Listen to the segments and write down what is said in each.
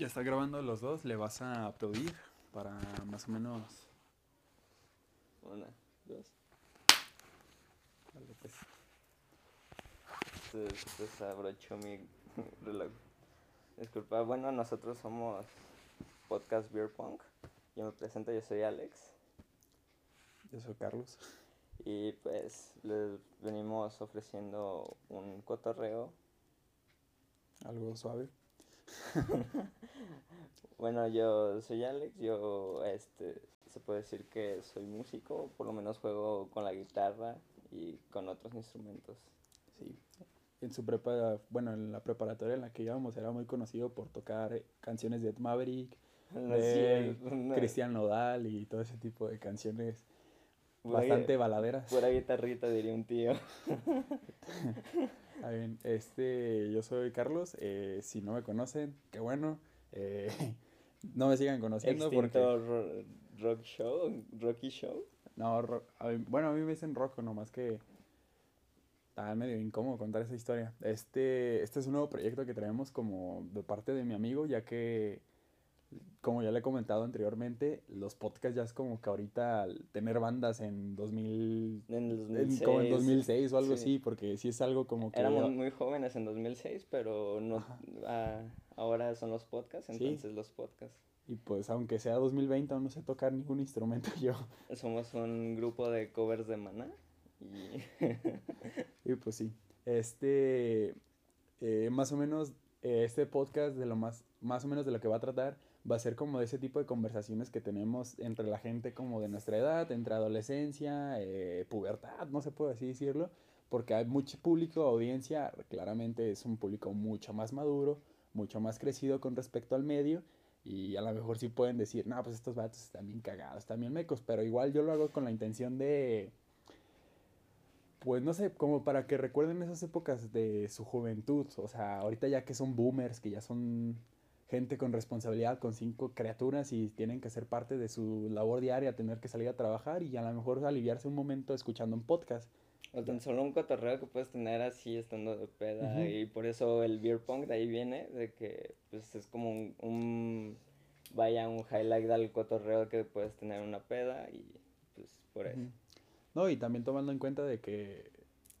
Ya está grabando los dos, le vas a aplaudir para más o menos. Una, dos. Vale, pues. Se desabrochó mi reloj. Disculpa, bueno, nosotros somos Podcast Beer Punk. Yo me presento, yo soy Alex. Yo soy Carlos. Y pues les venimos ofreciendo un cotorreo. Algo suave. Bueno, yo soy Alex, yo este se puede decir que soy músico, por lo menos juego con la guitarra y con otros instrumentos. Sí. En su prepa, bueno, en la preparatoria en la que íbamos era muy conocido por tocar eh, canciones de Ed Maverick, No de sé, no, Cristian Nodal y todo ese tipo de canciones pura bastante baladeras. Pura guitarrita diría un tío. Ah, bien, este, yo soy Carlos. eh, si no me conocen, qué bueno. eh, no me sigan conociendo porque. Extinto rock show, Rocky show. No, ro- a mí- bueno, a mí me dicen rojo, nomás que. Está medio incómodo contar esa historia. Este, este es un nuevo proyecto que traemos como de parte de mi amigo, ya que, como ya le he comentado anteriormente, los podcasts ya es como que ahorita tener bandas en 2000, En el en- 2006. como en 2006 o algo sí. así, porque sí es algo como que... Éramos muy jóvenes en 2006, pero no, ah, ahora son los podcasts, Sí. entonces los podcasts. Y pues aunque sea 2020 aún no sé tocar ningún instrumento yo. Somos un grupo de covers de Maná y Y pues sí. Este, eh, más o menos, eh, este podcast de lo más, más o menos de lo que va a tratar, va a ser como ese tipo de conversaciones que tenemos entre la gente como de nuestra edad, entre adolescencia, eh, pubertad, no se puede así decirlo, porque hay mucho público, audiencia, claramente es un público mucho más maduro, mucho más crecido con respecto al medio. Y a lo mejor sí pueden decir, no, pues estos vatos están bien cagados, están bien mecos, pero igual yo lo hago con la intención de, pues no sé, como para que recuerden esas épocas de su juventud. O sea, ahorita ya que son boomers, que ya son gente con responsabilidad, con cinco criaturas y tienen que ser parte de su labor diaria, tener que salir a trabajar y a lo mejor aliviarse un momento escuchando un podcast. o tan solo un cotorreo que puedes tener así estando de peda Ujú. y por eso el beer pong de ahí viene, de que pues es como un, un vaya un highlight del cotorreo que puedes tener en una peda y pues por eso. Ujú. No, y también tomando en cuenta de que,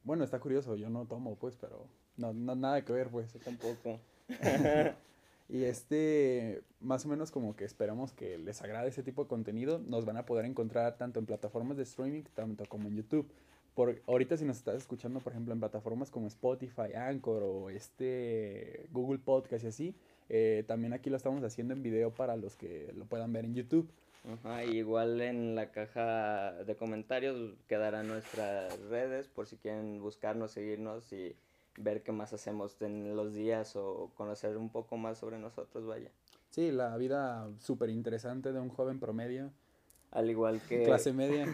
bueno, está curioso, yo no tomo, pues, pero no, no nada que ver, pues. Yo tampoco. Y este, más o menos como que esperamos que les agrade ese tipo de contenido. Nos van a poder encontrar tanto en plataformas de streaming, tanto como en YouTube. Por, ahorita si nos estás escuchando, por ejemplo, en plataformas como Spotify, Anchor o este Google Podcast y así, eh, también aquí lo estamos haciendo en video para los que lo puedan ver en YouTube. Ajá, igual en la caja de comentarios quedarán nuestras redes por si quieren buscarnos, seguirnos y ver qué más hacemos en los días o conocer un poco más sobre nosotros, vaya. Sí, la vida súper interesante de un joven promedio, Al igual que clase media.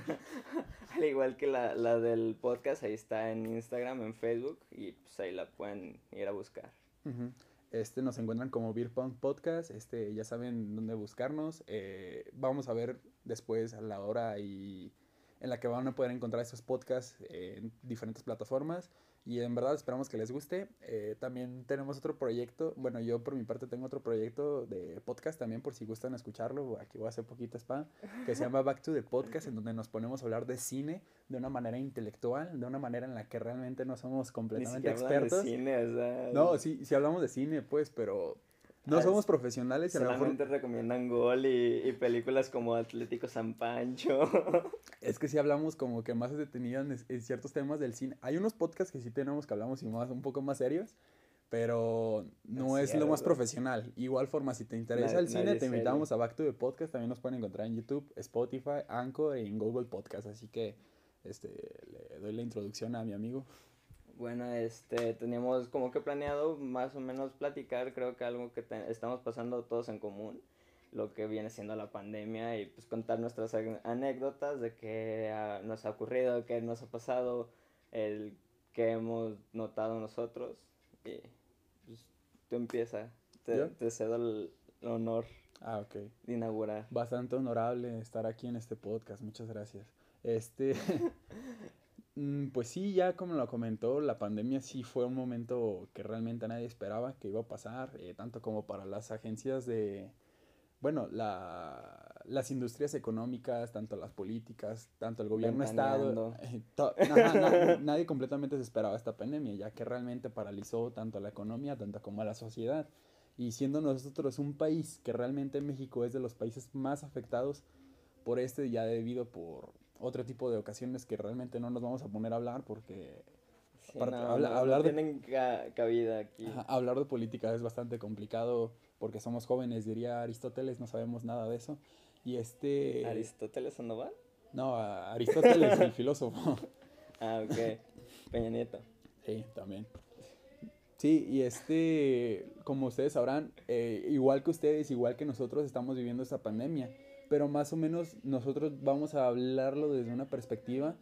al igual que la, la del podcast, ahí está en Instagram, en Facebook y pues ahí la pueden ir a buscar. Ujú. Este nos encuentran como Beer Podcast. Este ya saben dónde buscarnos. Eh, vamos a ver después a la hora y en la que van a poder encontrar estos podcasts en diferentes plataformas. Y en verdad esperamos que les guste. Eh, también tenemos otro proyecto. Bueno, yo por mi parte tengo otro proyecto de podcast también por si gustan escucharlo. Aquí voy a hacer poquito spam. Que se llama Back to the Podcast, en donde nos ponemos a hablar de cine de una manera intelectual, de una manera en la que realmente no somos Ni completamente hablan expertos. de cine, o sea, No, sí, sí hablamos de cine, pues, pero no somos es- profesionales y a lo mejor recomiendan Gol y, y películas como Atlético San Pancho. es que sí hablamos como que más detenido en, en ciertos temas del cine. Hay unos podcasts que sí tenemos que hablamos y más un poco más serios, pero no Es es, lo más profesional. Igual forma, si te interesa el cine, te invitamos a Back to the Podcast, también nos pueden encontrar en YouTube, Spotify, Anchor y en Google Podcast, así que este le doy la introducción a mi amigo. Bueno, este, teníamos como que planeado más o menos platicar, creo que algo que te- estamos pasando todos en común, lo que viene siendo la pandemia y pues contar nuestras anécdotas de qué nos ha ocurrido, qué nos ha pasado, el que hemos notado nosotros y pues tú empieza, te, te cedo el honor Ah, ok. de inaugurar. Bastante honorable estar aquí en este podcast, muchas gracias. Este, pues sí, ya como lo comentó, la pandemia sí fue un momento que realmente nadie esperaba que iba a pasar, eh, tanto como para las agencias de, bueno, la, las industrias económicas, tanto las políticas, tanto el gobierno estado, eh, nadie completamente se esperaba esta pandemia, ya que realmente paralizó tanto a la economía, tanto como a la sociedad. Y siendo nosotros un país que realmente México es de los países más afectados por este, ya debido por otro tipo de ocasiones que realmente no nos vamos a poner a hablar porque hablar tienen cabida aquí. hablar de política es bastante complicado porque somos jóvenes, diría Aristóteles, no sabemos nada de eso. Y este... ¿Aristóteles Sandoval? No, Aristóteles, el filósofo. Ah, ok. Peña Nieto. Sí, también. Sí, y este, como ustedes sabrán, eh, igual que ustedes, igual que nosotros, estamos viviendo esta pandemia pero más o menos nosotros vamos a hablarlo desde una perspectiva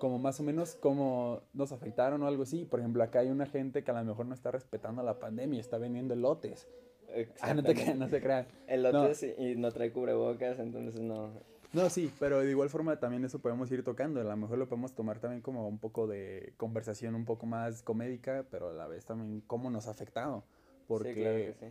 como más o menos cómo nos afectaron o algo así. Por ejemplo, acá hay una gente que a lo mejor no está respetando la pandemia, está vendiendo elotes. Ah, no, te crean, no se crean. Elotes y no trae cubrebocas, entonces no. No, sí, pero de igual forma también eso podemos ir tocando. A lo mejor lo podemos tomar también como un poco de conversación un poco más comédica, pero a la vez también cómo nos ha afectado. Porque sí, claro que sí.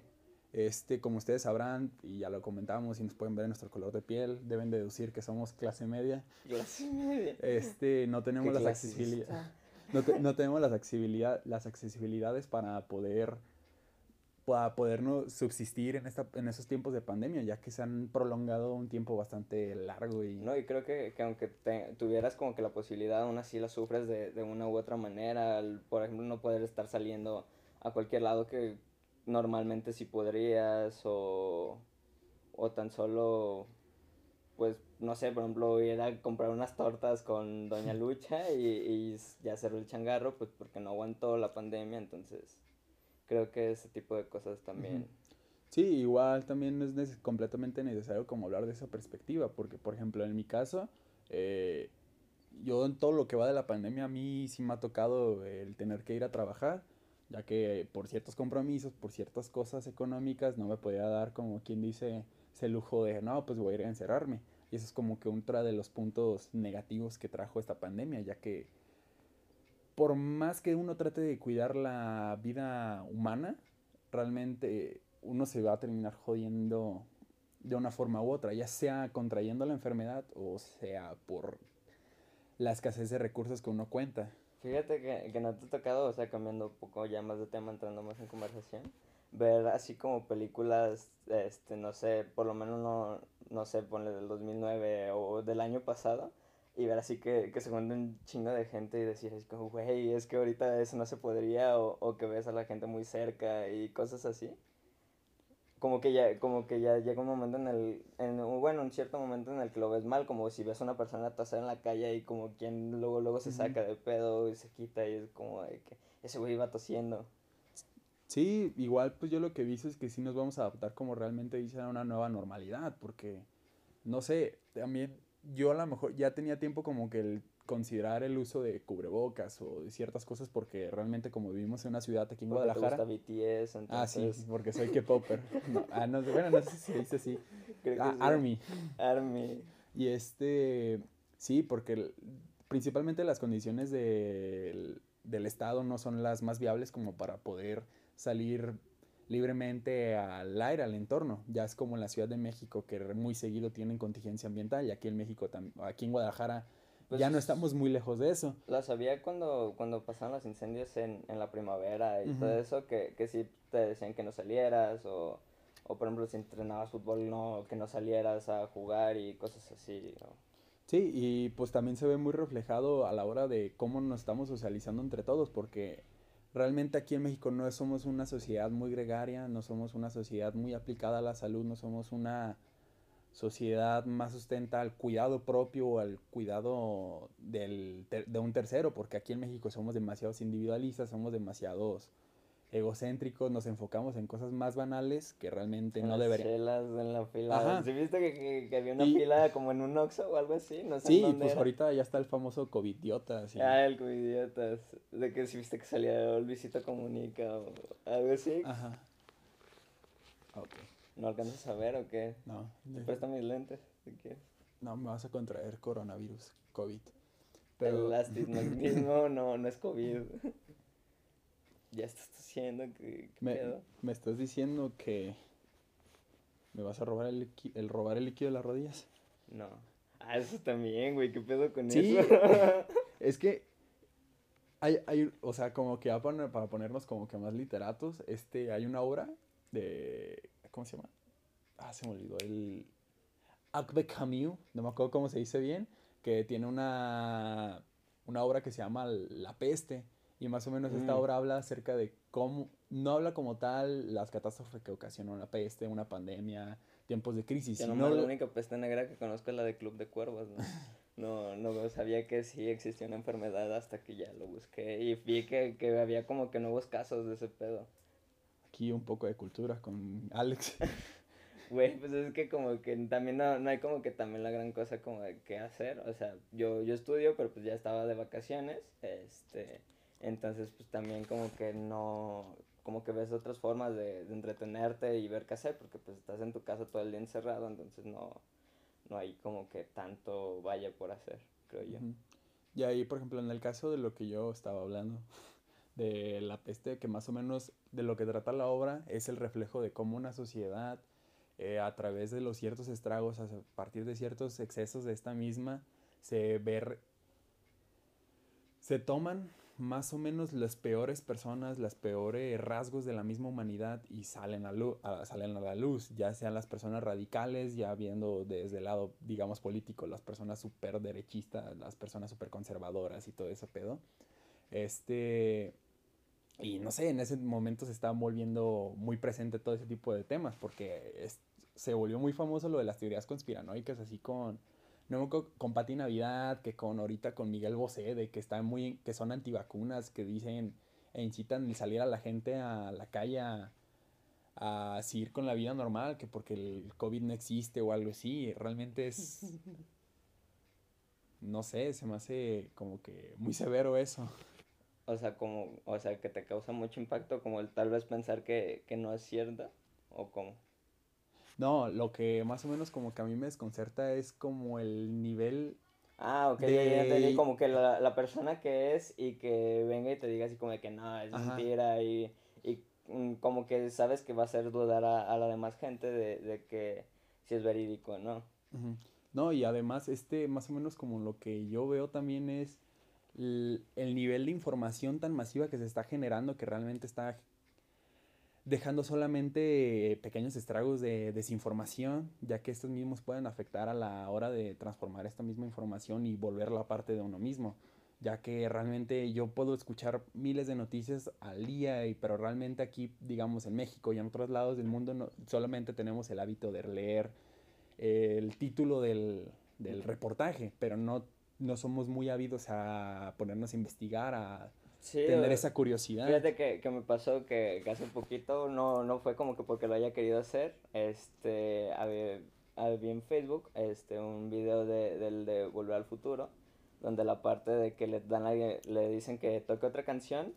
Este, como ustedes sabrán, y ya lo comentábamos y nos pueden ver en nuestro color de piel, deben deducir que somos clase media. Clase media. Este, no tenemos las accesibilidades. No, no, tenemos las, accesibilidad, las accesibilidades para poder para podernos subsistir en, esta, en esos tiempos de pandemia, ya que se han prolongado un tiempo bastante largo. Y... No, y creo que, que aunque tuvieras como que la posibilidad, aún así la sufres de, de una u otra manera, por ejemplo, no poder estar saliendo a cualquier lado que normalmente si podrías o, o tan solo, pues, no sé, por ejemplo, ir a comprar unas tortas con Doña Lucha y, y ya hacer el changarro, pues porque no aguantó la pandemia, entonces creo que ese tipo de cosas también. Sí, igual también es completamente necesario como hablar de esa perspectiva, porque por ejemplo en mi caso, eh, yo en todo lo que va de la pandemia a mí sí me ha tocado el tener que ir a trabajar ya que por ciertos compromisos, por ciertas cosas económicas, no me podía dar como quien dice ese lujo de, no, pues voy a ir a encerrarme. Y eso es como que uno de los puntos negativos que trajo esta pandemia, ya que por más que uno trate de cuidar la vida humana, realmente uno se va a terminar jodiendo de una forma u otra, ya sea contrayendo la enfermedad o sea por la escasez de recursos que uno cuenta. Fíjate que, que no te ha tocado, o sea, cambiando un poco ya más de tema, entrando más en conversación, ver así como películas, este, no sé, por lo menos no, no sé, ponle del 2009 o del año pasado, y ver así que, que se junta un chingo de gente y decir, es como, güey, es que ahorita eso no se podría, o, o que ves a la gente muy cerca y cosas así como que ya, como que ya llega un momento en el, en, bueno, un cierto momento en el que lo ves mal, como si ves a una persona tosar en la calle y como quien luego, luego se saca de pedo y se quita y es como de que ese güey iba tosiendo. Sí, igual pues yo lo que he visto es que sí nos vamos a adaptar como realmente dice a una nueva normalidad, porque, no sé, también yo a lo mejor ya tenía tiempo como que el considerar el uso de cubrebocas o de ciertas cosas porque realmente como vivimos en una ciudad aquí en Guadalajara. Te gusta BTS, entonces... Ah, sí, porque soy K-Popper. ah, no, bueno, no sé si se dice así. ah, Army. Army. Y este, sí, porque principalmente las condiciones del, del Estado no son las más viables como para poder salir libremente al aire, al entorno. Ya es como en la Ciudad de México, que muy seguido tienen contingencia ambiental, y aquí en México, aquí en Guadalajara pues ya no estamos muy lejos de eso. La sabía cuando, cuando pasaron los incendios en, en la primavera y todo eso, que, que sí te decían que no salieras o, o por ejemplo si entrenabas fútbol no, que no salieras a jugar y cosas así. Sí, y pues también se ve muy reflejado a la hora de cómo nos estamos socializando entre todos, porque realmente aquí en México no somos una sociedad muy gregaria, no somos una sociedad muy aplicada a la salud, no somos una sociedad más sustenta al cuidado propio o al cuidado del, de un tercero, porque aquí en México somos demasiados individualistas, somos demasiados egocéntricos, nos enfocamos en cosas más banales que realmente no deberían. en la fila. ¿Sí viste que, que, había una fila como en un Oxxo o algo así? No sé sí, pues ahorita ya está el famoso covidiota. ¿sí? Ah, el covidiota. De que si viste que salía Luisito Comunica o algo así. Ajá. Ok. ¿No alcanzas a ver o qué? No. Te presto mis lentes, si quieres. No, me vas a contraer coronavirus, COVID. El astigmatismo no, no es COVID. ya estás diciendo que... Me, me, estás diciendo que... ¿Me vas a robar el, el robar el líquido de las rodillas? No. Ah, eso también, güey. ¿Qué pedo con eso? es que hay, hay, o sea, como que para, para ponernos como que más literatos, este, hay una obra de, ¿cómo se llama? Ah, se me olvidó, el Albert Camus, no me acuerdo cómo se dice bien, que tiene una, una obra que se llama La Peste, y más o menos esta mm. obra habla acerca de cómo, no habla como tal las catástrofes que ocasionó la peste, una pandemia, tiempos de crisis. no, la única peste negra que conozco es la de Club de Cuervos, ¿no? No, no sabía que sí existía una enfermedad hasta que ya lo busqué y vi que, que había como que nuevos casos de ese pedo. Aquí un poco de cultura con Alex. Güey, pues es que como que también no, no hay como que también la gran cosa como de qué hacer. O sea, yo, yo estudio, pero pues ya estaba de vacaciones. Este, entonces pues también como que no, como que ves otras formas de, de entretenerte y ver qué hacer, porque pues estás en tu casa todo el día encerrado, entonces no, no hay como que tanto vaya por hacer, creo yo. Y ahí, por ejemplo, en el caso de lo que yo estaba hablando, de la peste, que más o menos de lo que trata la obra es el reflejo de cómo una sociedad, eh, a través de los ciertos estragos, a partir de ciertos excesos de esta misma, se ve, se toman más o menos las peores personas, las peores rasgos de la misma humanidad y salen a, luz, salen a la luz, ya sean las personas radicales, ya viendo desde el lado, digamos, político, las personas súper derechistas, las personas súper conservadoras y todo ese pedo. Este, y no sé, en ese momento se estaba volviendo muy presente todo ese tipo de temas, porque se volvió muy famoso lo de las teorías conspiranoicas, así con no con Pati Navidad, que con ahorita con Miguel Bosé, de que están muy, que son antivacunas, que dicen e incitan a salir a la gente a la calle a, a seguir con la vida normal, que porque el COVID no existe o algo así, realmente es, no sé, se me hace como que muy severo eso. O sea, como, o sea, que te causa mucho impacto, como el tal vez pensar que, que no es cierto, o cómo. No, lo que más o menos como que a mí me desconcerta es como el nivel... Ah, ok, de... como que la, la, persona que es y que venga y te diga así como de que no, es mentira y, y mm, como que sabes que va a hacer dudar a, a la demás gente de, de, que si es verídico, ¿no? No, y además este más o menos como lo que yo veo también es el, el nivel de información tan masiva que se está generando que realmente está dejando solamente pequeños estragos de desinformación, ya que estos mismos pueden afectar a la hora de transformar esta misma información y volverla parte de uno mismo, ya que realmente yo puedo escuchar miles de noticias al día, y, pero realmente aquí, digamos, en México y en otros lados del mundo no, solamente tenemos el hábito de leer el título del, del reportaje, pero no, no somos muy ávidos a ponernos a investigar, a tener esa curiosidad. Fíjate que, que me pasó que, hace un poquito, no, no fue como que porque lo haya querido hacer, este, había, había en Facebook este, un video de, del de Volver al Futuro, donde la parte de que le, dan le dicen que toque otra canción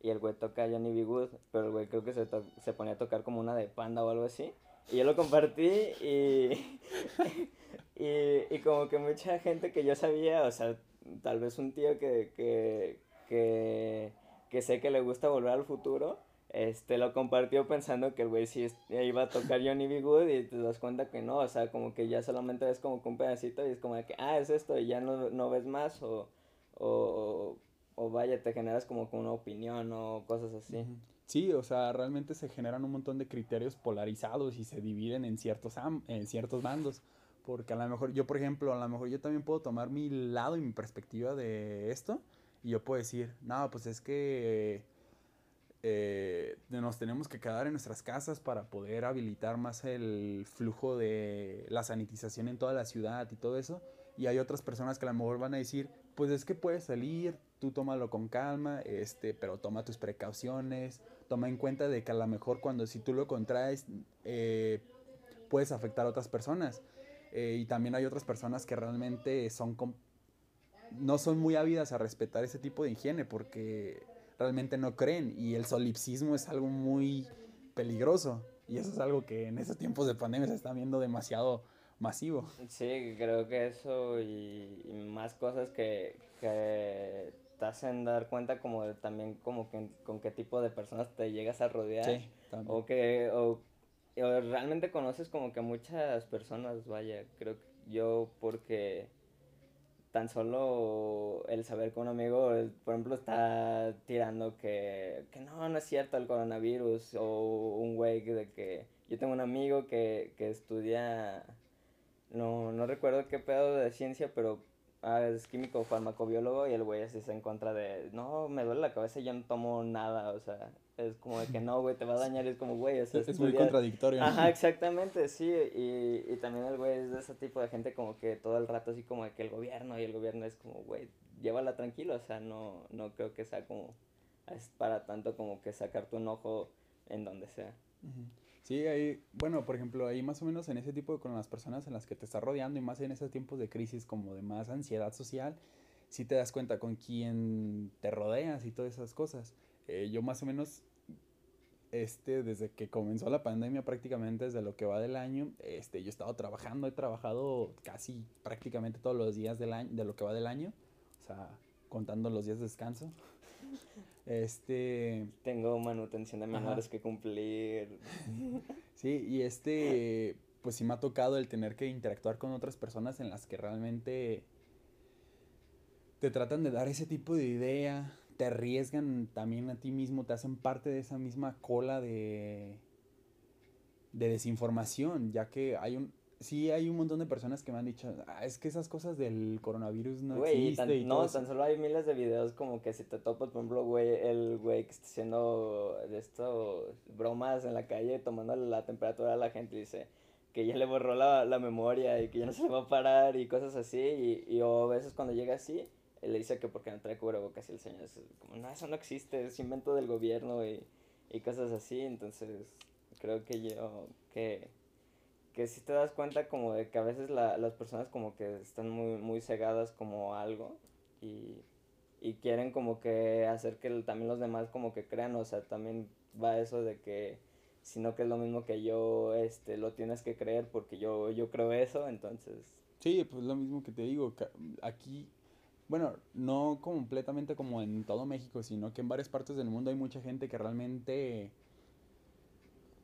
y el güey toca Johnny B. Good, pero el güey creo que se, se ponía a tocar como una de panda o algo así. Y yo lo compartí y, y, y como que mucha gente que yo sabía, o sea, tal vez un tío que, que, que, que sé que le gusta volver al futuro, este, lo compartió pensando que el güey sí iba a tocar Johnny B. Good y te das cuenta que no, o sea, como que ya solamente ves como que un pedacito y es como que, ah, es esto y ya no, no ves más o, o, o, vaya, te generas como una opinión o cosas así. Sí, o sea, realmente se generan un montón de criterios polarizados y se dividen en ciertos, en ciertos bandos. Porque a lo mejor yo, por ejemplo, a lo mejor yo también puedo tomar mi lado y mi perspectiva de esto y yo puedo decir, no, pues es que eh, nos tenemos que quedar en nuestras casas para poder habilitar más el flujo de la sanitización en toda la ciudad y todo eso. Y hay otras personas que a lo mejor van a decir, pues es que puedes salir, tú tómalo con calma, este, pero toma tus precauciones, toma en cuenta de que a lo mejor cuando si tú lo contraes, eh, puedes afectar a otras personas. Eh, y también hay otras personas que realmente son no son muy ávidas a respetar ese tipo de higiene porque realmente no creen y el solipsismo es algo muy peligroso y eso es algo que en estos tiempos de pandemia se está viendo demasiado masivo. Sí, creo que eso y, más cosas que, que te hacen dar cuenta como de también como que con qué tipo de personas te llegas a rodear. Sí. O que, o realmente conoces como que muchas personas, vaya, creo que yo porque tan solo el saber que un amigo, por ejemplo, está tirando que, que no, no es cierto el coronavirus, o un güey de que yo tengo un amigo que, que estudia, no, no recuerdo qué pedo de ciencia, pero ah, es químico farmacobiólogo y el güey así se en contra de, no, me duele la cabeza y ya no tomo nada, o sea, es como de que no, güey, te va a dañar, es como, güey, o sea, es muy estudiar- contradictorio. Ajá, exactamente, sí, y, y también el güey es de ese tipo de gente como que todo el rato así como de que el gobierno y el gobierno es como, güey, llévala tranquilo, o sea, no, no creo que sea como, es para tanto como que sacarte un ojo en donde sea. Sí, ahí, bueno, por ejemplo, ahí más o menos en ese tipo de, con las personas en las que te estás rodeando y más en esos tiempos de crisis como de más ansiedad social, sí te das cuenta con quién te rodeas y todas esas cosas. Eh, yo más o menos, este, desde que comenzó la pandemia prácticamente desde lo que va del año, este, yo he estado trabajando, he trabajado casi prácticamente todos los días del año, de lo que va del año, o sea, contando los días de descanso. Este, Tengo manutención de menores que cumplir. Sí, y este, pues sí me ha tocado el tener que interactuar con otras personas en las que realmente te tratan de dar ese tipo de idea, te arriesgan también a ti mismo, te hacen parte de esa misma cola de, de desinformación, ya que hay un, sí hay un montón de personas que me han dicho, "Ah, es que esas cosas del coronavirus no Güey, y existen tan- y no, todo eso". tan solo hay miles de videos como que si te topas, por ejemplo, güey, el güey que está haciendo de esto, bromas en la calle, tomando la temperatura a la gente y dice que ya le borró la, la memoria y que ya no se le va a parar y cosas así, y, y o a veces cuando llega así, él le dice que porque no trae cubrebocas y el señor es como, no, eso no existe, es invento del gobierno y, y cosas así, entonces creo que yo, que que si te das cuenta como de que a veces la- las personas como que están muy, muy cegadas como algo y, y quieren como que hacer que también los demás como que crean, o sea, también va eso de que si no que es lo mismo que yo, este, lo tienes que creer porque yo, yo creo eso, entonces, Sí, pues lo mismo que te digo, aquí, bueno, no completamente como en todo México, sino que en varias partes del mundo hay mucha gente que realmente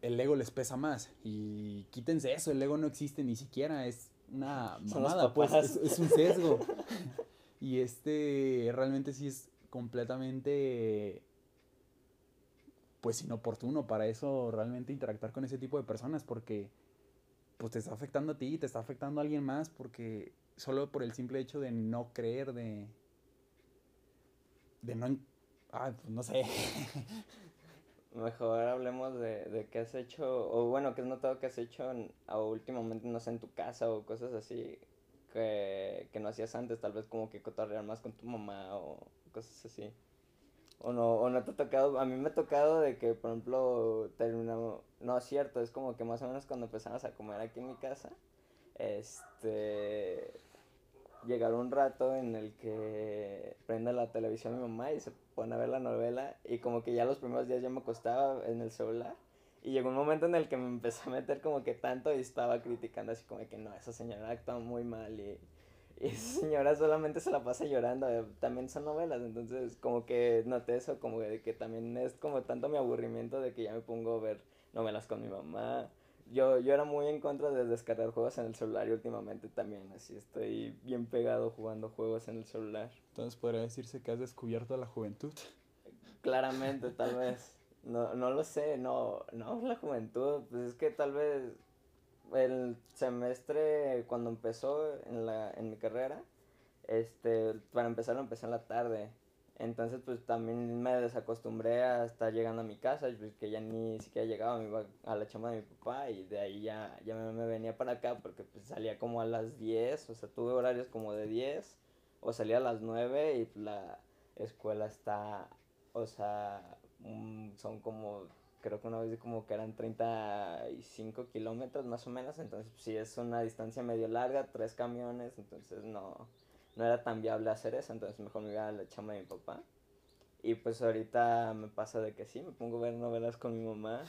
el ego les pesa más. Y quítense eso, el ego no existe ni siquiera, es una mamada, pues, es, es un sesgo. y este realmente sí es completamente, pues, inoportuno para eso realmente interactuar con ese tipo de personas, porque pues te está afectando a ti, te está afectando a alguien más, porque solo por el simple hecho de no creer, de. de no. Ay, pues no sé. mejor hablemos de, de qué has hecho, o bueno, qué has notado que has hecho en- últimamente, no sé, en tu casa o cosas así que, que no hacías antes, tal vez como que cotorrear más con tu mamá o cosas así. O no, o no te ha tocado, a mí me ha tocado de que, por ejemplo, terminamos, no es cierto, es como que más o menos cuando empezamos a comer aquí en mi casa, este, llegar un rato en el que prende la televisión mi mamá y se pone a ver la novela y como que ya los primeros días ya me acostaba en el celular y llegó un momento en el que me empecé a meter como que tanto y estaba criticando así como que no, esa señora actúa muy mal y, y esa señora solamente se la pasa llorando, eh, también son novelas, entonces como que noté eso como de que también es como tanto mi aburrimiento de que ya me pongo a ver novelas con mi mamá. Yo, yo era muy en contra de descargar juegos en el celular y últimamente también, así estoy bien pegado jugando juegos en el celular. Entonces podría decirse que has descubierto a la juventud. Claramente, tal vez. No, no lo sé, no, no, la juventud, pues es que tal vez el semestre cuando empezó en la, en mi carrera, este, para empezar lo empecé en la tarde. Entonces pues también me desacostumbré a estar llegando a mi casa, pues, que ya ni siquiera llegaba, me iba a la chamba de mi papá y de ahí ya, ya me, venía para acá porque pues salía como a las 10, o sea, tuve horarios como de 10 o salía a las 9 y pues, la escuela está, o sea, mm, son como, creo que una vez como que eran 35 kilómetros más o menos, entonces pues, sí es una distancia medio larga, tres camiones, entonces no, no era tan viable hacer eso, entonces mejor me iba a la chamba de mi papá. Y pues ahorita me pasa de que sí, me pongo a ver novelas con mi mamá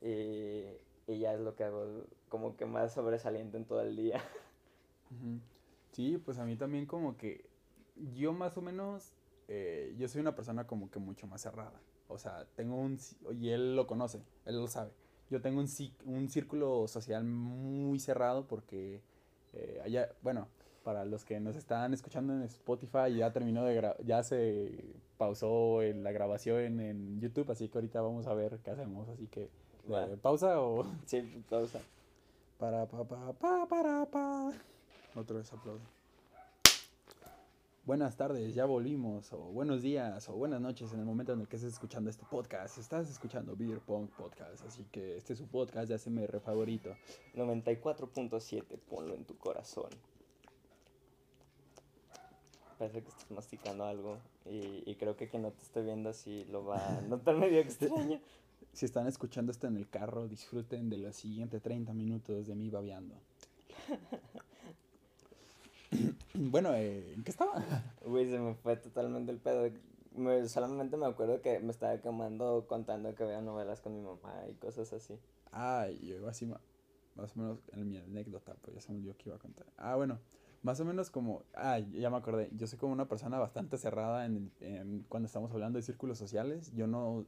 y, y ya es lo que hago como que más sobresaliente en todo el día. Sí, pues a mí también como que yo más o menos, eh, yo soy una persona como que mucho más cerrada. O sea, tengo un, y él lo conoce, él lo sabe. Yo tengo un, un círculo social muy cerrado porque eh, allá, bueno, para los que nos están escuchando en Spotify, ya terminó de ya se pausó la grabación en, YouTube, así que ahorita vamos a ver qué hacemos, así que eh, pausa o sí, pausa. Para pa pa pa para pa. Otra vez. Buenas tardes, ya volvimos, o buenos días, o buenas noches en el momento en el que estés escuchando este podcast. Estás escuchando Beer Punk Podcast, así que este es su podcast de ASMR favorito. 94.7, ponlo en tu corazón. Parece que estás masticando algo y, creo que quien no te esté viendo así lo va a notar medio extraño. Si están escuchando esto en el carro, disfruten de los siguientes 30 minutos de mí babeando. bueno, eh, ¿en qué estaba? Uy, se me fue totalmente el pedo. solamente me acuerdo que me estaba quemando contando que veía novelas con mi mamá y cosas así. Ah, yo así más o menos en mi anécdota, pues ya se me olvidó que iba a contar. Ah, bueno, más o menos como, ah, ya me acordé, yo soy como una persona bastante cerrada en, en, cuando estamos hablando de círculos sociales, yo no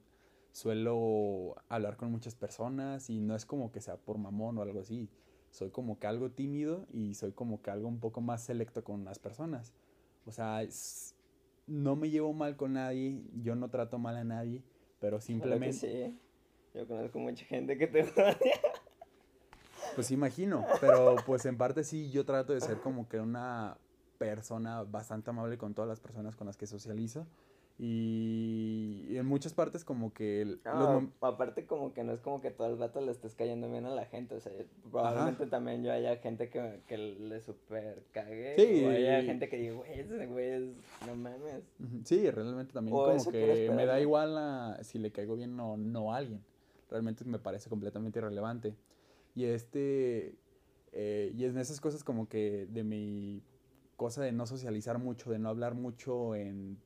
suelo hablar con muchas personas y no es como que sea por mamón o algo así, soy como que algo tímido y soy como que algo un poco más selecto con las personas. O sea, no me llevo mal con nadie, yo no trato mal a nadie, pero simplemente... sí. Yo conozco mucha gente que te odia. Pues imagino, pero pues en parte sí yo trato de ser como que una persona bastante amable con todas las personas con las que socializo. Y en muchas partes como que... aparte como que no es como que todo el rato le estés cayendo bien a la gente, o sea, probablemente también yo haya gente que, que le super cague, sí, o haya gente que diga, güey, ese güey es, no mames. Sí, realmente también como que me da igual si le caigo bien o no a alguien, realmente me parece completamente irrelevante. Y este, eh, y en esas cosas como que de mi cosa de no socializar mucho, de no hablar mucho en,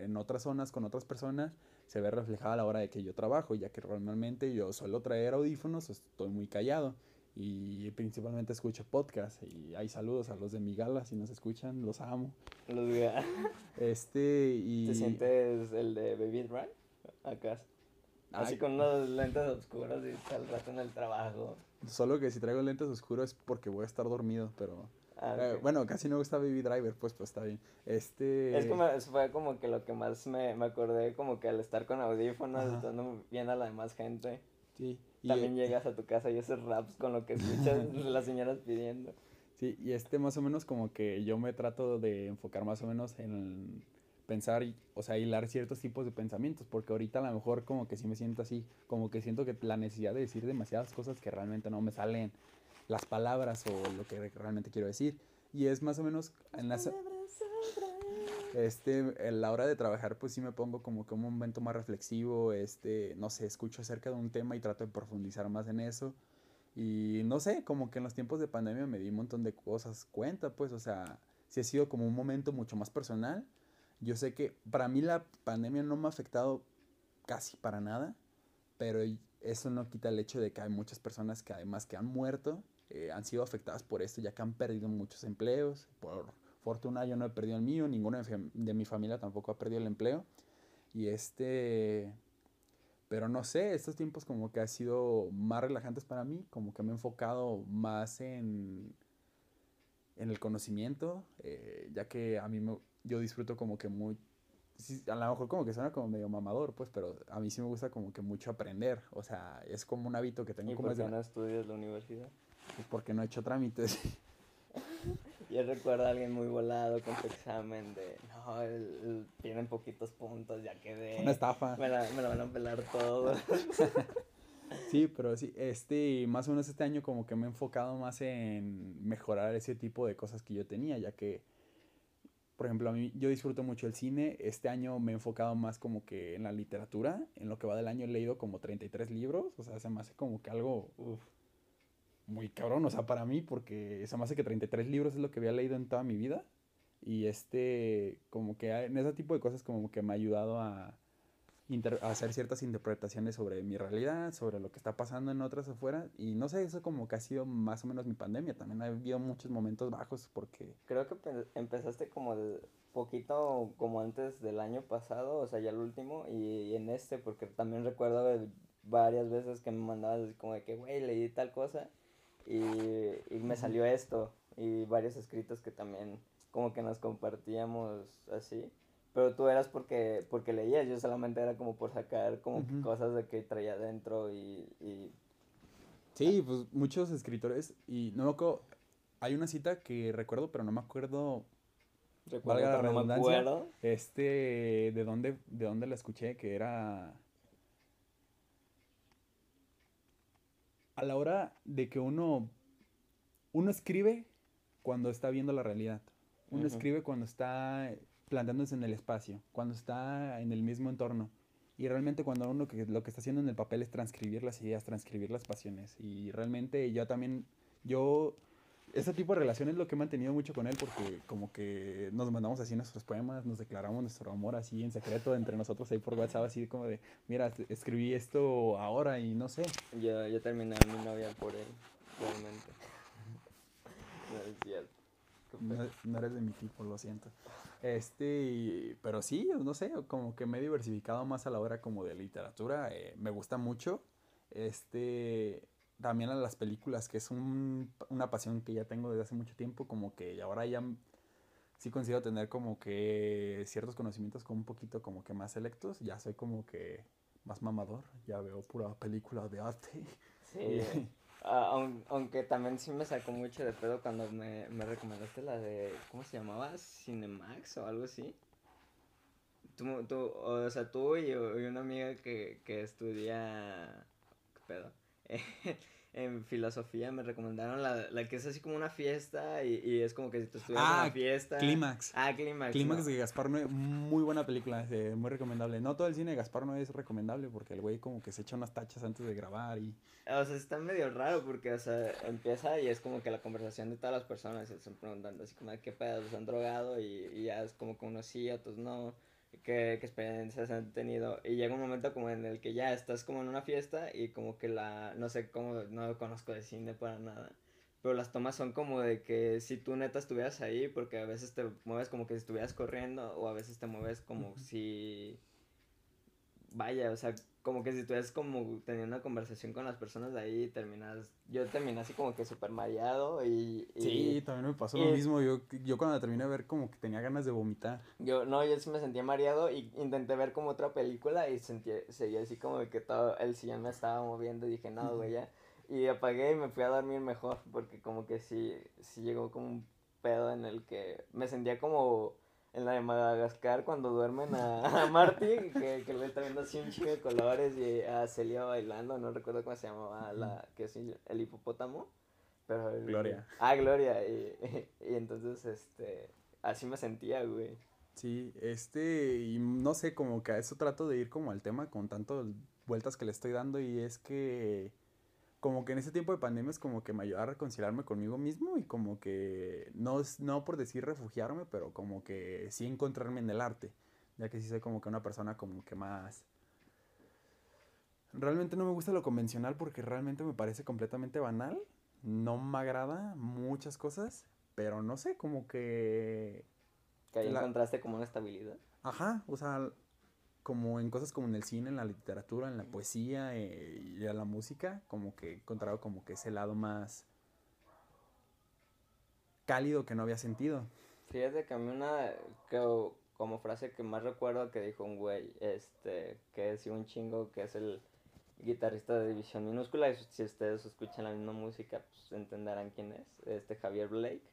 en otras zonas con otras personas, se ve reflejada a la hora de que yo trabajo, ya que normalmente yo suelo traer audífonos, estoy muy callado y principalmente escucho podcast y hay saludos a los de mi gala si nos escuchan, los amo. Los Este y ¿Te sientes el de Baby Drive? Acá. Así con unos lentes oscuros y el rato en el trabajo. Solo que si traigo lentes oscuros es porque voy a estar dormido, pero... Ah, eh, bueno, casi no gusta Baby Driver, pues, pues está bien. Este... Es como, fue como que lo que más me, me acordé, como que al estar con audífonos, estando viendo a la demás gente. Sí. También llegas a tu casa y haces raps con lo que escuchas las señoras pidiendo. Sí, y este más o menos como que yo me trato de enfocar más o menos en pensar, o sea, hilar ciertos tipos de pensamientos, porque ahorita a lo mejor como que sí me siento así, como que siento que la necesidad de decir demasiadas cosas que realmente no me salen las palabras o lo que realmente quiero decir. Y es más o menos en la, este, en la hora de trabajar pues sí me pongo como que un momento más reflexivo, este, no sé, escucho acerca de un tema y trato de profundizar más en eso. Y no sé, como que en los tiempos de pandemia me di un montón de cosas cuenta, pues, o sea, sí ha sido como un momento mucho más personal yo sé que para mí la pandemia no me ha afectado casi para nada, pero eso no quita el hecho de que hay muchas personas que además que han muerto, eh, han sido afectadas por esto, ya que han perdido muchos empleos. Por fortuna yo no he perdido el mío, ninguno de, mi familia tampoco ha perdido el empleo. Y este, pero no sé, estos tiempos como que han sido más relajantes para mí, como que me he enfocado más en, en el conocimiento, eh, ya que a mí me, yo disfruto como que muy... a lo mejor como que suena como medio mamador, pues, pero a mí sí me gusta como que mucho aprender. O sea, es como un hábito que tengo ¿Y como... ¿Por qué no estudias la universidad? Pues porque no he hecho trámites. Yo recuerdo a alguien muy volado con su examen de, no, el, tienen poquitos puntos, ya quedé. Una estafa. Me la, me la van a pelar todo. sí, pero sí, este, más o menos este año como que me he enfocado más en mejorar ese tipo de cosas que yo tenía, ya que por ejemplo, a mí yo disfruto mucho el cine. Este año me he enfocado más como que en la literatura. En lo que va del año he leído como 33 libros. O sea, se me hace como que algo muy cabrón. O sea, para mí, porque se me hace que 33 libros es lo que había leído en toda mi vida. Y este, como que en ese tipo de cosas como que me ha ayudado a hacer ciertas interpretaciones sobre mi realidad, sobre lo que está pasando en otras afuera. Y no sé, eso como que ha sido más o menos mi pandemia. También ha habido muchos momentos bajos porque... Creo que empezaste como el poquito como antes del año pasado, o sea, ya el último, y, en este, porque también recuerdo varias veces que me mandabas como de que, güey, leí tal cosa y, y me salió esto, y varios escritos que también como que nos compartíamos así. Pero tú eras porque, porque leías, yo solamente era como por sacar como cosas de que traía adentro y, y... Sí, pues muchos escritores, y no me acuerdo, hay una cita que recuerdo, pero no me acuerdo, valga la redundancia, este, de dónde, de dónde la escuché, que era... A la hora de que uno, uno escribe cuando está viendo la realidad. Uno escribe cuando está plantándose en el espacio, cuando está en el mismo entorno. Y realmente cuando uno que, lo que está haciendo en el papel es transcribir las ideas, transcribir las pasiones. Y realmente yo también, yo, ese tipo de relación es lo que he mantenido mucho con él porque como que nos mandamos así nuestros poemas, nos declaramos nuestro amor así en secreto entre nosotros ahí por WhatsApp, así como de, mira, escribí esto ahora y no sé. Yo, yo terminé mi novia por él, realmente. No es cierto. No, eres de mi tipo, lo siento. Este, pero sí, no sé, como que me he diversificado más a la hora como de literatura. Eh, me gusta mucho. Este, también a las películas, que es un, una pasión que ya tengo desde hace mucho tiempo, como que ahora ya sí consigo tener como que ciertos conocimientos como un poquito como que más selectos. Ya soy como que más mamador, ya veo pura película de arte. Sí. Ah, aunque también sí me sacó mucho de pedo cuando me, me recomendaste la de, ¿cómo se llamaba? Cinemax o algo así. Tú, tú, o sea, tú y, y una amiga que, que estudia, ¿qué pedo? en filosofía me recomendaron la, la que es así como una fiesta y, y es como que si tú estuvieras en una ah, fiesta. Clímax. Ah, Clímax. Clímax de Gaspar Noé, muy buena película, eh, muy recomendable. No todo el cine de Gaspar Noé es recomendable porque el güey como que se echa unas tachas antes de grabar y... O sea, está medio raro porque, o sea, empieza y es como que la conversación de todas las personas se están preguntando así como, ¿qué pedo? ¿Se han drogado? Y, y ya es como que unos sí, otros no qué, qué experiencias han tenido. Y llega un momento como en el que ya estás como en una fiesta y como que la, no sé cómo, no conozco de cine para nada. Pero las tomas son como de que si tú neta estuvieras ahí, porque a veces te mueves como que si estuvieras corriendo o a veces te mueves como si... Vaya, o sea, como que si tú eres como teniendo una conversación con las personas de ahí y terminas, yo terminé así como que súper mareado y, Sí, también me pasó lo mismo, yo, yo cuando terminé de ver como que tenía ganas de vomitar. Yo, no, yo sí me sentía mareado y intenté ver como otra película y sentí, seguía así como que todo el sillón me estaba moviendo y dije, no, güey, ya. Y apagué y me fui a dormir mejor porque como que sí, sí llegó como un pedo en el que me sentía como en la de Madagascar cuando duermen a, a Marty, que, que le está viendo así un chingo de colores y a Celia bailando, no recuerdo cómo se llamaba la, que es el hipopótamo. Pero Gloria. Ah, Gloria. Y, y, entonces, este, así me sentía, güey. Sí, este, y no sé, como que a eso trato de ir como al tema con tantas vueltas que le estoy dando y es que como que en ese tiempo de pandemia es como que me ayudó a reconciliarme conmigo mismo y como que no, no por decir refugiarme, pero como que sí encontrarme en el arte, ya que sí soy como que una persona como que más... Realmente no me gusta lo convencional porque realmente me parece completamente banal, no me agrada muchas cosas, pero no sé, como que... Que ahí encontraste como una estabilidad. Ajá, o sea, como en cosas como en el cine, en la literatura, en la poesía eh, y en la música, como que he encontrado como que ese lado más cálido que no había sentido. Fíjate que a mí una que, como frase que más recuerdo que dijo un güey, este, que decía un chingo que es el guitarrista de División Minúscula, y si ustedes escuchan la misma música, pues entenderán quién es, este Javier Blake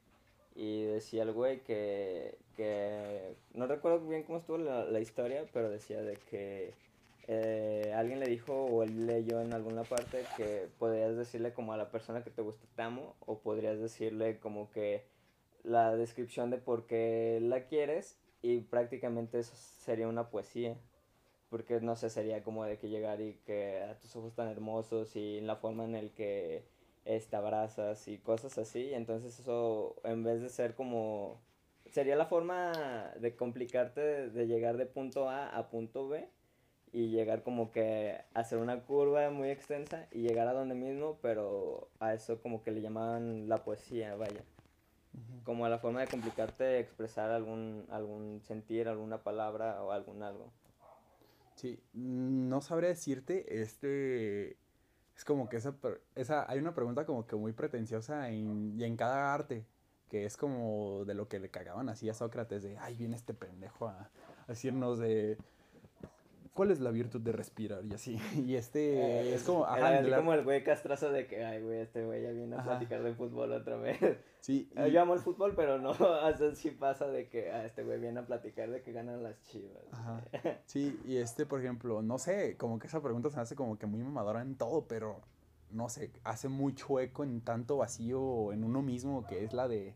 y decía el güey que, que no recuerdo bien cómo estuvo la, la historia, pero decía de que eh, alguien le dijo o él leyó en alguna parte que podrías decirle como a la persona que te gusta te amo o podrías decirle como que la descripción de por qué la quieres y prácticamente eso sería una poesía. Porque no sé sería como de que llegar y que a tus ojos tan hermosos y la forma en el que este, abrazas y cosas así. Entonces eso, en vez de ser como... Sería la forma de complicarte de, llegar de punto A a punto B, y llegar como que a hacer una curva muy extensa y llegar a donde mismo, pero a eso como que le llamaban la poesía, vaya. Como a la forma de complicarte expresar algún, algún sentir, alguna palabra o algún algo. Sí, no sabré decirte, este, es como que esa, esa, hay una pregunta como que muy pretenciosa en, y en cada arte, que es como de lo que le cagaban así a Sócrates, de, ay, viene este pendejo a, a decirnos de, ¿cuál es la virtud de respirar? Y así. Y este eh, es como, ajá, como el güey castrazo de que, ay, güey, este güey ya viene a platicar de fútbol otra vez. Sí. Yo amo el fútbol, pero no, así sí pasa de que ah, este güey viene a platicar de que ganan las chivas. Ajá. Sí, y este, por ejemplo, no sé, como que esa pregunta se hace como que muy mamadora en todo, pero no sé, hace mucho eco en tanto vacío en uno mismo que es la de.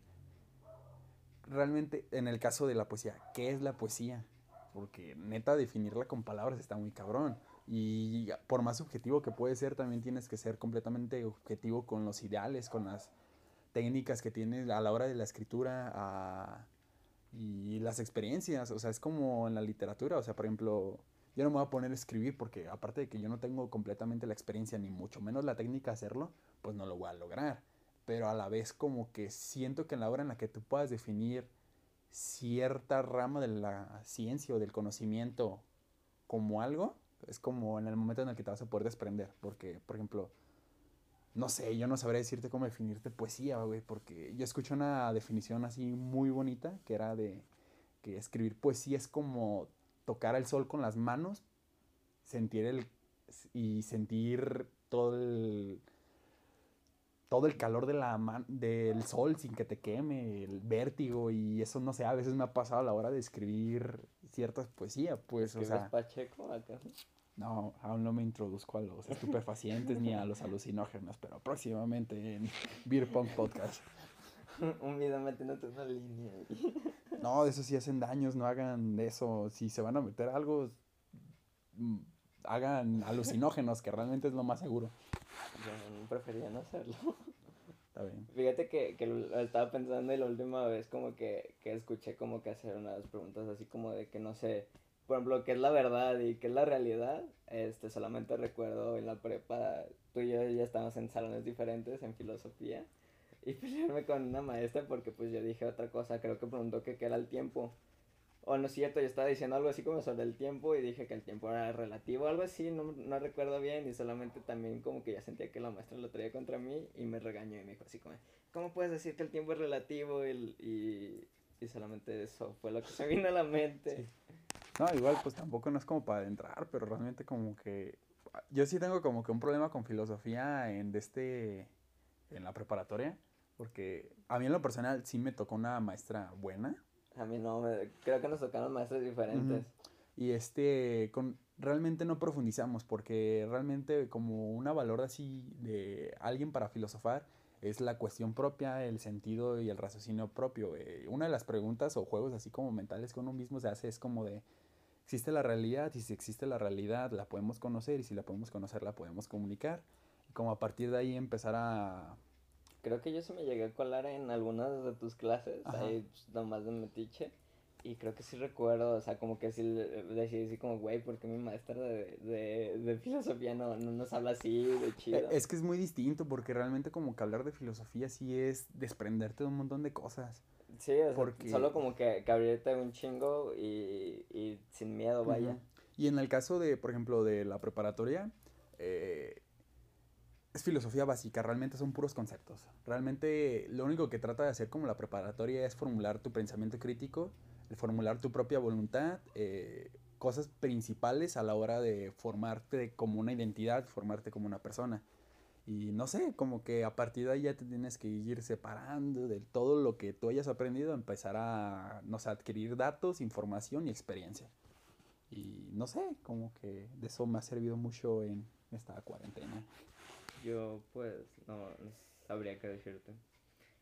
Realmente, en el caso de la poesía, ¿qué es la poesía? Porque neta definirla con palabras está muy cabrón. Y por más objetivo que puede ser, también tienes que ser completamente objetivo con los ideales, con las técnicas que tienes a la hora de la escritura y las experiencias. O sea, es como en la literatura. O sea, por ejemplo, yo no me voy a poner a escribir porque aparte de que yo no tengo completamente la experiencia, ni mucho menos la técnica de hacerlo, pues no lo voy a lograr. Pero a la vez como que siento que en la hora en la que tú puedas definir cierta rama de la ciencia o del conocimiento como algo, es como en el momento en el que te vas a poder desprender. Porque, por ejemplo, no sé, yo no sabré decirte cómo definirte poesía, güey, porque yo escuché una definición así muy bonita que era de que escribir poesía es como tocar el sol con las manos, sentir el y sentir todo el todo el calor de la del sol sin que te queme, el vértigo y eso no sé, a veces me ha pasado a la hora de escribir ciertas poesías, pues, o sea. Pacheco acá? No, aún no me introduzco a los estupefacientes ni a los alucinógenos, pero próximamente en Beer Punk Podcast. Un video metiéndote una línea. no, eso sí hacen daños, no hagan eso. Si se van a meter algo, mm, hagan alucinógenos, que realmente es lo más seguro. Yo prefería no hacerlo. Está bien. Fíjate que, que lo estaba pensando y la última vez como que, que escuché como que hacer unas preguntas así como de que no sé, por ejemplo, qué es la verdad y qué es la realidad. Este, solamente recuerdo en la prepa, tú y yo ya estábamos en salones diferentes en filosofía y pelearme con una maestra porque pues yo dije otra cosa, creo que preguntó que qué era el tiempo. O no es cierto, yo estaba diciendo algo así como sobre el tiempo y dije que el tiempo era relativo, algo así, no, no recuerdo bien y solamente también como que ya sentía que la maestra lo traía contra mí y me regañó y me dijo así como, ¿cómo puedes decir que el tiempo es relativo? Y, y, y solamente eso fue lo que se vino a la mente. No, igual pues tampoco no es como para entrar, pero realmente como que yo sí tengo como que un problema con filosofía en este en la preparatoria, porque a mí en lo personal sí me tocó una maestra buena, a mí no, me, creo que nos tocaron maestros diferentes. Y este, con, realmente no profundizamos porque realmente como una valor así de alguien para filosofar es la cuestión propia, el sentido y el raciocinio propio. Eh, una de las preguntas o juegos así como mentales que uno mismo se hace es como de, ¿existe la realidad? Y si existe la realidad, la podemos conocer y si la podemos conocer, la podemos comunicar. Y como a partir de ahí empezar a Creo que yo se me llegué a colar en algunas de tus clases, ahí pues, nomás de metiche. Y creo que sí recuerdo, o sea, como que sí decía así como, güey, porque mi maestra de, de, de filosofía no, no, nos habla así de chido? E, es que es muy distinto, porque realmente como que hablar de filosofía sí es desprenderte de un montón de cosas. Sí, o porque... solo como que, que abrirte un chingo y, y sin miedo, vaya. Y en el caso de, por ejemplo, de la preparatoria, eh, es filosofía básica, realmente son puros conceptos. Realmente lo único que trata de hacer como la preparatoria es formular tu pensamiento crítico, formular tu propia voluntad, eh, cosas principales a la hora de formarte como una identidad, formarte como una persona. Y no sé, como que a partir de ahí ya te tienes que ir separando de todo lo que tú hayas aprendido, empezar a, no sé, adquirir datos, información y experiencia. Y no sé, como que de eso me ha servido mucho en esta cuarentena. Yo, pues, no, sabría qué decirte.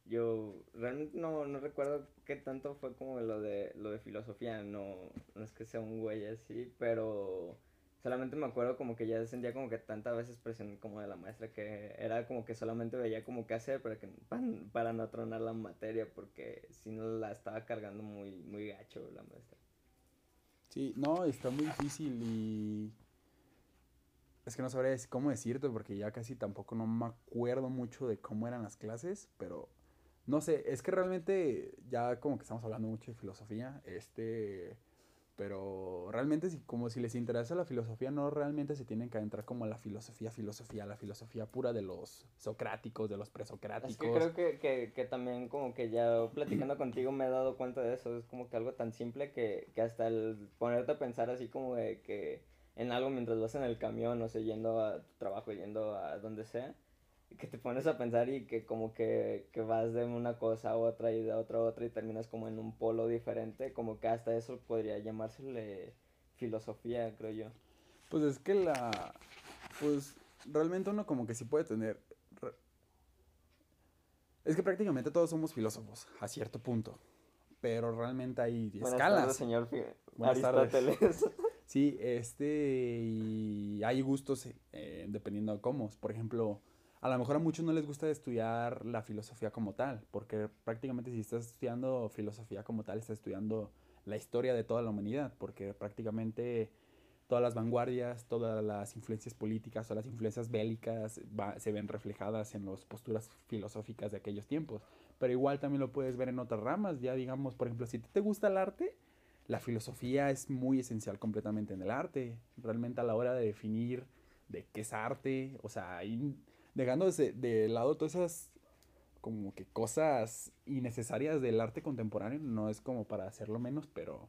Yo realmente no, no recuerdo qué tanto fue como lo de, lo de filosofía, no, no es que sea un güey así, pero solamente me acuerdo como que ya sentía como que tanta veces presión como de la maestra que era como que solamente veía como qué hacer para, que, para, no tronar la materia porque si no la estaba cargando muy, muy gacho la maestra. Sí, no, está muy difícil y es que no sabría cómo decirte porque ya casi tampoco no me acuerdo mucho de cómo eran las clases, pero no sé, es que realmente ya como que estamos hablando mucho de filosofía, este, pero realmente como si les interesa la filosofía, no realmente se tienen que adentrar como a la filosofía, filosofía, la filosofía pura de los socráticos, de los presocráticos. Es que creo que, que, que también como que ya platicando contigo me he dado cuenta de eso, es como que algo tan simple que, que hasta el ponerte a pensar así como de que en algo mientras vas en el camión, o sea, yendo a tu trabajo, yendo a donde sea, que te pones a pensar y que como que, que vas de una cosa a otra y de otra a otra y terminas como en un polo diferente, como que hasta eso podría llamársele filosofía, creo yo. Pues es que la, pues realmente uno como que sí puede tener, es que prácticamente todos somos filósofos, a cierto punto, pero realmente hay Buenas escalas. tardes, señor Buenas tardes. Sí, este, y hay gustos eh, dependiendo de cómo. Por ejemplo, a lo mejor a muchos no les gusta estudiar la filosofía como tal, porque prácticamente si estás estudiando filosofía como tal, estás estudiando la historia de toda la humanidad, porque prácticamente todas las vanguardias, todas las influencias políticas, todas las influencias bélicas se ven reflejadas en las posturas filosóficas de aquellos tiempos. Pero igual también lo puedes ver en otras ramas, ya digamos, por ejemplo, si te gusta el arte, la filosofía es muy esencial completamente en el arte. Realmente a la hora de definir de qué es arte, o sea, dejando de, de lado todas esas como que cosas innecesarias del arte contemporáneo, no es como para hacerlo menos, pero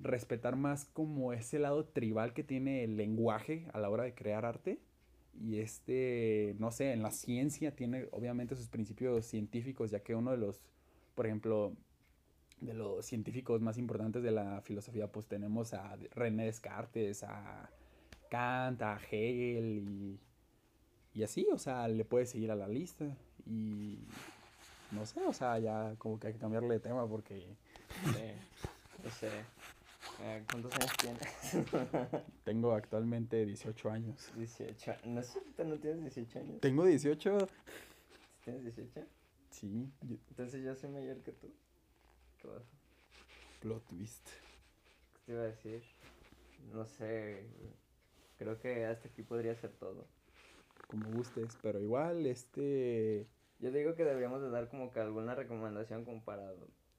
respetar más como ese lado tribal que tiene el lenguaje a la hora de crear arte. Y este, no sé, en la ciencia tiene obviamente sus principios científicos, ya que uno de los, por ejemplo, de los científicos más importantes de la filosofía, pues tenemos a René Descartes, a Kant, a Hegel y, y así, o sea, le puedes seguir a la lista. Y no sé, o sea, ya como que hay que cambiarle de tema porque Sí, no sé. Eh, ¿Cuántos años tienes? tengo actualmente 18 años. 18. No no tienes 18 años. ¿Tengo 18? ¿Tienes 18? Sí, Entonces yo soy mayor que tú. ¿Qué vas? plot twist. ¿Qué te iba a decir? No sé. Creo que hasta aquí podría ser todo. Como gustes, pero igual, este... Yo digo que deberíamos de dar como que alguna recomendación como para,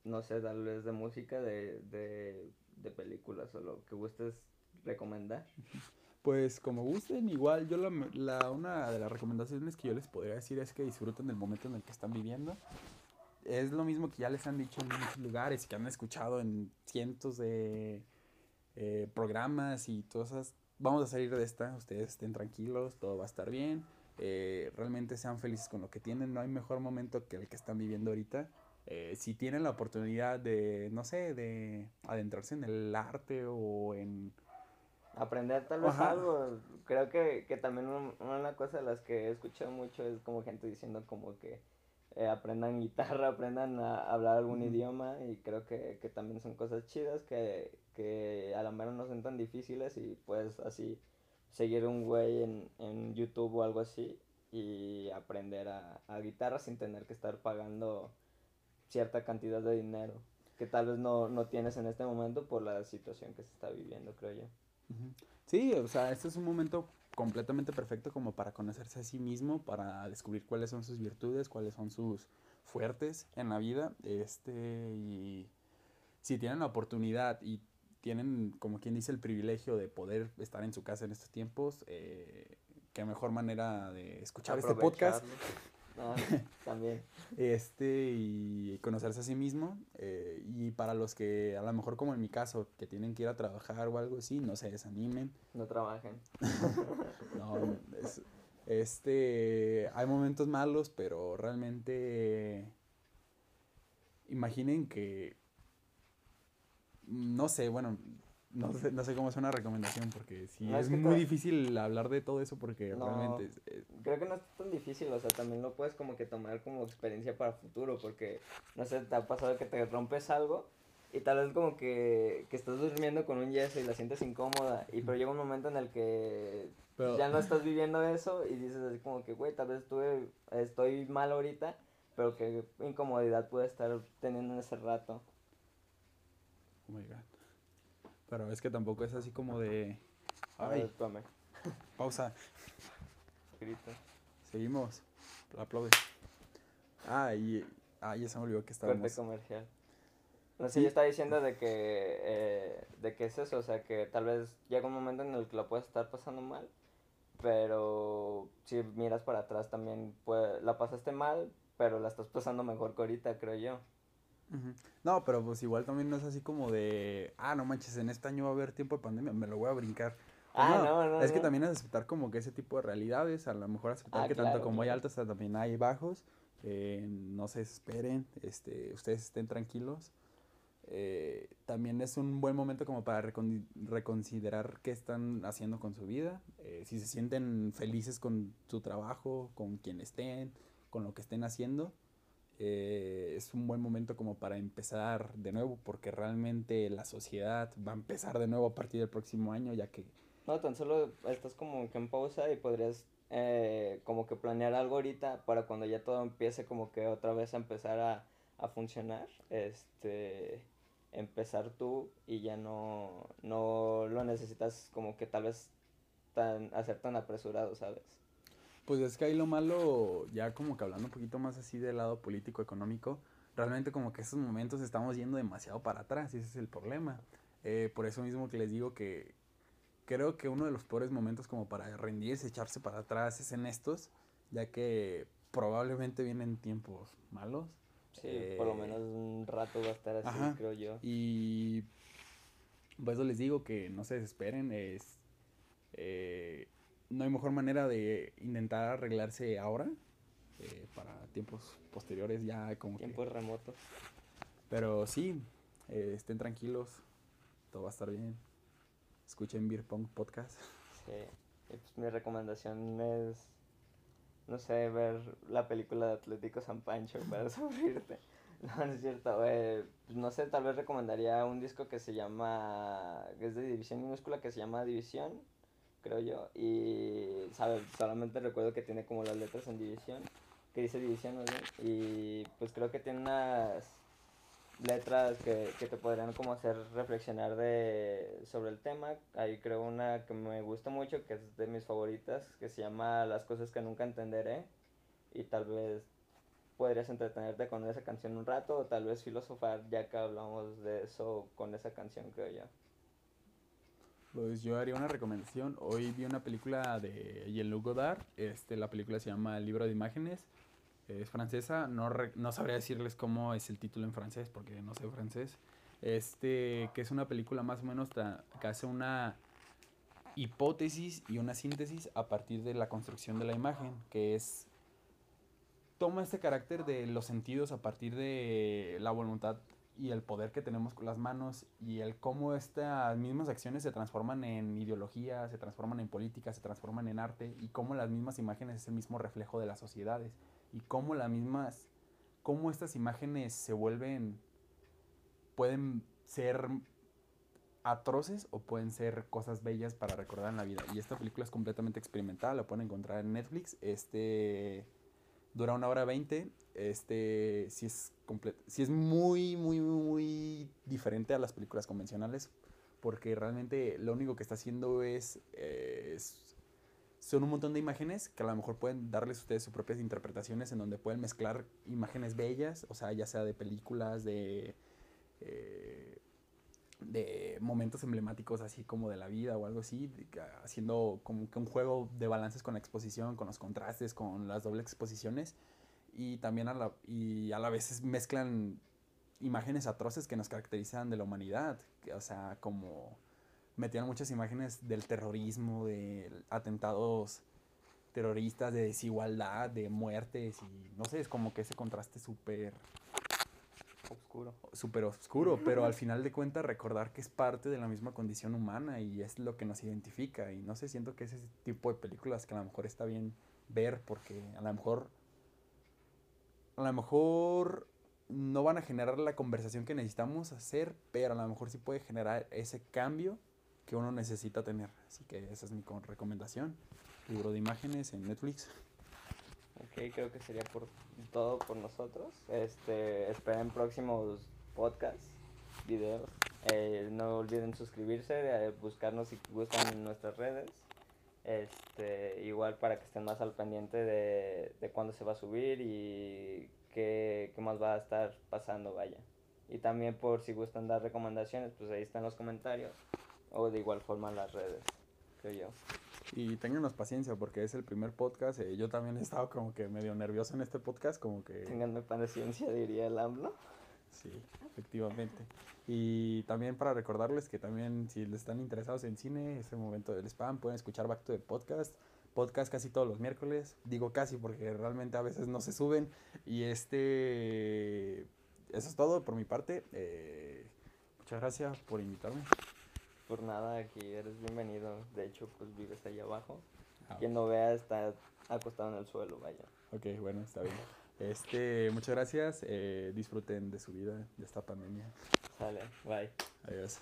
no sé, darles de música, de, de, de películas o lo que gustes recomendar. Pues como gusten, igual yo la, la- una de las recomendaciones que yo les podría decir es que disfruten del momento en el que están viviendo. Es lo mismo que ya les han dicho en muchos lugares y que han escuchado en cientos de eh, programas y todas esas. Vamos a salir de esta, ustedes estén tranquilos, todo va a estar bien. eh, realmente sean felices con lo que tienen, no hay mejor momento que el que están viviendo ahorita. Eh, si tienen la oportunidad de, no sé, de adentrarse en el arte o en Aprender tal vez Ajá. algo. Creo que, que también un- una cosa de las que he escuchado mucho es como gente diciendo como que eh, aprendan guitarra, aprendan a hablar algún idioma y creo que, que también son cosas chidas que, que a la mera no son tan difíciles y puedes así seguir un güey en, en YouTube o algo así y aprender a, a guitarra sin tener que estar pagando cierta cantidad de dinero que tal vez no, no tienes en este momento por la situación que se está viviendo, creo yo. Sí, o sea, este es un momento completamente perfecto como para conocerse a sí mismo, para descubrir cuáles son sus virtudes, cuáles son sus fuertes en la vida, este, y si tienen la oportunidad y tienen, como quien dice, el privilegio de poder estar en su casa en estos tiempos, eh, qué mejor manera de escuchar este podcast, También. este, y conocerse a sí mismo, eh, y para los que, a lo mejor como en mi caso, que tienen que ir a trabajar o algo así, no se desanimen, No trabajen. No, es- este, hay momentos malos, pero realmente imaginen que, no sé, bueno, no sé, no sé cómo es una recomendación, porque sí, No, es, es que muy difícil hablar de todo eso, porque No. realmente es- es- Creo que no es tan difícil, o sea, también lo puedes como que tomar como experiencia para futuro, porque, no sé, te ha pasado que te rompes algo y tal vez como que, que estás durmiendo con un yeso y la sientes incómoda, y pero llega un momento en el que Pero- ya no estás viviendo eso y dices así como que, güey, tal vez estuve, estoy mal ahorita, pero qué incomodidad pude estar teniendo en ese rato. oh my God. Pero es que tampoco es así como de, ver, ay, tome. Pausa. Grito. Seguimos. Aplaude. Ah, y. Ah, ya se me olvidó que Corte estábamos. comercial. No sé, Sí. yo estaba diciendo de que, eh, de que es eso, o sea, que tal vez llega un momento en el que lo puedes estar pasando mal, pero si miras para atrás también pues, la pasaste mal, pero la estás pasando mejor que ahorita, creo yo. No, pero pues igual también no es así como de. Ah, no manches, en este año va a haber tiempo de pandemia, me lo voy a brincar. Pues Ah, no, no, Es que también es aceptar como que ese tipo de realidades, a lo mejor aceptar Ah, que claro, tanto como hay altos, también hay bajos. eh, no se desesperen, este, ustedes estén tranquilos. eh, también es un buen momento como para recon- reconsiderar qué están haciendo con su vida, eh, si se sienten felices con su trabajo, con quien estén, con lo que estén haciendo. Eh, es un buen momento como para empezar de nuevo, porque realmente la sociedad va a empezar de nuevo a partir del próximo año, ya que No, tan solo estás como que en pausa y podrías eh, como que planear algo ahorita para cuando ya todo empiece como que otra vez a empezar a, a funcionar, este, empezar tú y ya no, no lo necesitas como que tal vez tan, hacer tan apresurado, ¿sabes? Pues es que ahí lo malo, ya como que hablando un poquito más así del lado político, económico, realmente como que esos momentos estamos yendo demasiado para atrás y ese es el problema. Eh, por eso mismo que les digo que creo que uno de los peores momentos como para rendirse, echarse para atrás es en estos, ya que probablemente vienen tiempos malos. Sí, por lo menos un rato va a estar así, ajá. creo yo. Y por eso les digo que no se desesperen, es eh, no hay mejor manera de intentar arreglarse ahora eh, para tiempos posteriores ya como que- Tiempos remotos. Pero sí, eh, estén tranquilos, todo va a estar bien. Escuchen Beer Pong Podcast. Sí, pues mi recomendación es, no sé, ver la película de Atlético San Pancho para sufrirte. No, no es cierto, eh, pues no sé, tal vez recomendaría un disco que se llama, que es de División Minúscula, que se llama División, creo yo, y, ¿sabes? Solamente recuerdo que tiene como las letras en División, que dice División, ¿no? y pues creo que tiene unas letras que, que te podrían como hacer reflexionar de, sobre el tema. Ahí creo una que me gusta mucho, que es de mis favoritas, que se llama Las cosas que nunca entenderé. Y tal vez podrías entretenerte con esa canción un rato o tal vez filosofar ya que hablamos de eso con esa canción, creo yo. Pues yo haría una recomendación. Hoy vi una película de Jean-Luc Godard. Este, la película se llama El libro de imágenes. Es francesa. No, re- no sabría decirles cómo es el título en francés porque no sé francés. Este, que es una película más o menos que hace una hipótesis y una síntesis a partir de la construcción de la imagen, que es toma este carácter de los sentidos a partir de la voluntad y el poder que tenemos con las manos y el cómo estas mismas acciones se transforman en ideología, se transforman en política, se transforman en arte y cómo las mismas imágenes es el mismo reflejo de las sociedades y cómo las mismas cómo estas imágenes se vuelven pueden ser atroces o pueden ser cosas bellas para recordar en la vida. Y esta película es completamente experimental, la pueden encontrar en Netflix. Este dura una hora veinte. Este sí es sí es muy, muy, muy diferente a las películas convencionales. Porque realmente lo único que está haciendo es, son un montón de imágenes que a lo mejor pueden darles ustedes sus propias interpretaciones en donde pueden mezclar imágenes bellas, o sea, ya sea de películas, de eh, de momentos emblemáticos así como de la vida o algo así, haciendo como que un juego de balances con la exposición, con los contrastes, con las dobles exposiciones y también a la, y a la vez mezclan imágenes atroces que nos caracterizan de la humanidad, o sea, como metían muchas imágenes del terrorismo, de atentados terroristas, de desigualdad, de muertes y no sé, es como que ese contraste súper Oscuro. súper oscuro, pero al final de cuentas recordar que es parte de la misma condición humana y es lo que nos identifica. Y no sé, siento que es ese tipo de películas que a lo mejor está bien ver porque a lo mejor, a lo mejor no van a generar la conversación que necesitamos hacer, pero a lo mejor sí puede generar ese cambio que uno necesita tener. Así que esa es mi recomendación. Libro de imágenes en Netflix. Ok, creo que sería por todo por nosotros. Este, esperen próximos podcasts, videos. Eh, no olviden suscribirse, eh, buscarnos si gustan en nuestras redes. Este, igual para que estén más al pendiente de, de cuándo se va a subir y qué, qué más va a estar pasando, vaya. Y también por si gustan dar recomendaciones, pues ahí están los comentarios. O de igual forma las redes, creo yo. Y ténganos paciencia porque es el primer podcast. eh, yo también he estado como que medio nervioso en este podcast, como que... Ténganme paciencia, diría el AMLO. Sí, efectivamente. Y también para recordarles que también si les están interesados en cine, es el momento del spam, pueden escuchar Back to the Podcast. Podcast casi todos los miércoles. Digo casi porque realmente a veces no se suben. Y este... Eso es todo por mi parte. Eh, muchas gracias por invitarme. Por nada, aquí eres bienvenido. De hecho, pues vives allá abajo. Ah, Quien no vea está acostado en el suelo, vaya. Ok, bueno, está bien. Este, muchas gracias. eh, disfruten de su vida, de esta pandemia. Sale, bye. Adiós.